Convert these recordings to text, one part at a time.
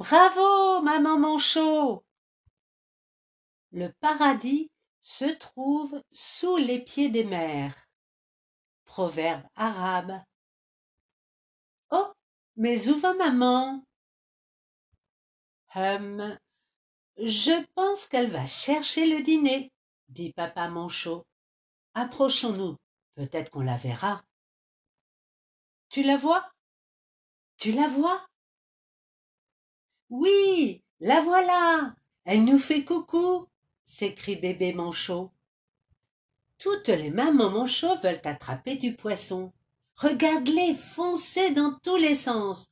Bravo, maman manchot. Le paradis se trouve sous les pieds des mères. Proverbe arabe. Oh, mais où va maman? Hum, je pense qu'elle va chercher le dîner, dit papa Manchot. Approchons-nous, peut-être qu'on la verra. Tu la vois? Tu la vois? Oui, la voilà. Elle nous fait coucou, s'écrie bébé Manchot. Toutes les mamans Manchot veulent attraper du poisson. Regarde-les foncer dans tous les sens.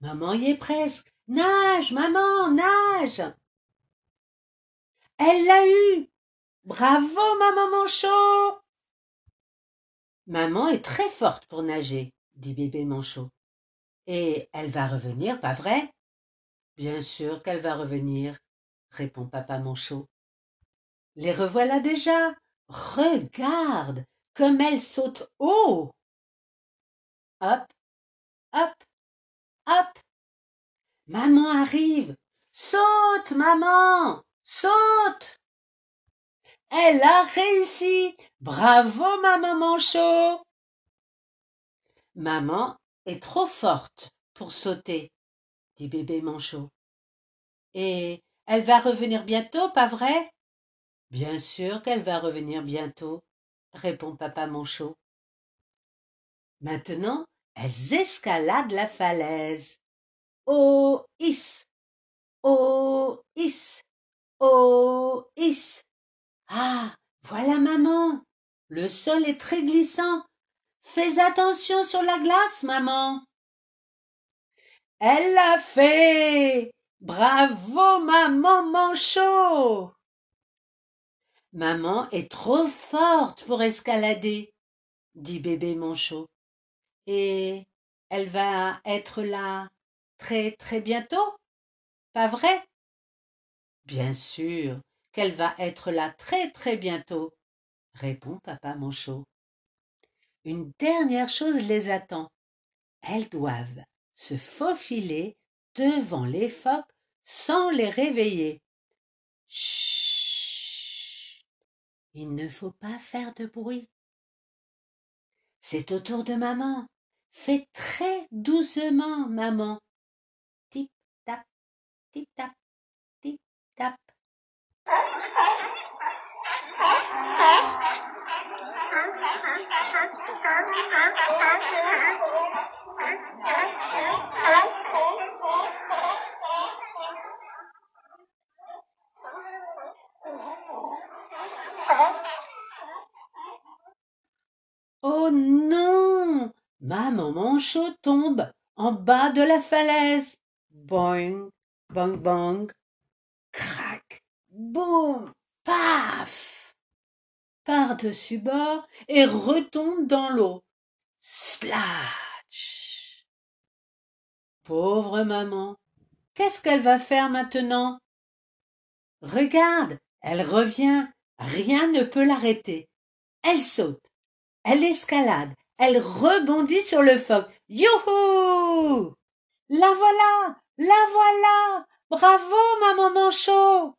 Maman y est presque. Nage, maman, nage. Elle l'a eu. Bravo, maman Manchot. Maman est très forte pour nager, dit bébé Manchot. Et elle va revenir, pas vrai? Bien sûr qu'elle va revenir, répond papa Manchot. Les revoilà déjà. Regarde comme elle saute haut. Hop, hop, hop. Maman arrive. Saute, maman, saute. Elle a réussi. Bravo, maman Manchot. Maman est trop forte pour sauter, dit bébé Manchot. Et elle va revenir bientôt, pas vrai? Bien sûr qu'elle va revenir bientôt, répond papa Manchot. Maintenant, elles escaladent la falaise. Oh, is Oh, is Oh, is Ah, voilà maman. Le sol est très glissant. Fais attention sur la glace, maman. Elle l'a fait. Bravo, maman Manchot. Maman est trop forte pour escalader, dit bébé Manchot. Et elle va être là très très bientôt, pas vrai? Bien sûr qu'elle va être là très très bientôt, répond papa Manchot. Une dernière chose les attend. Elles doivent se faufiler devant les phoques sans les réveiller. Il ne faut pas faire de bruit. C'est au tour de maman. Fais très doucement, maman. Tip tap, tip tap, tip tap. Oh non Maman Manchot tombe en bas de la falaise. Boing, bang, bang. Crac, boum, paf Par-dessus bord et retombe dans l'eau. Splash Pauvre maman, qu'est-ce qu'elle va faire maintenant? Regarde, elle revient, rien ne peut l'arrêter. Elle saute, elle escalade, elle rebondit sur le phoque. Youhou La voilà La voilà Bravo, maman Manchot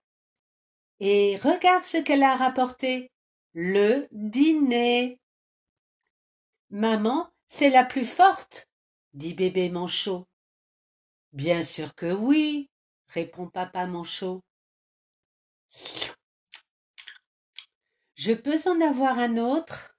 Et regarde ce qu'elle a rapporté. Le dîner. Maman, c'est la plus forte, dit bébé Manchot. Bien sûr que oui, répond papa Manchot. Je peux en avoir un autre?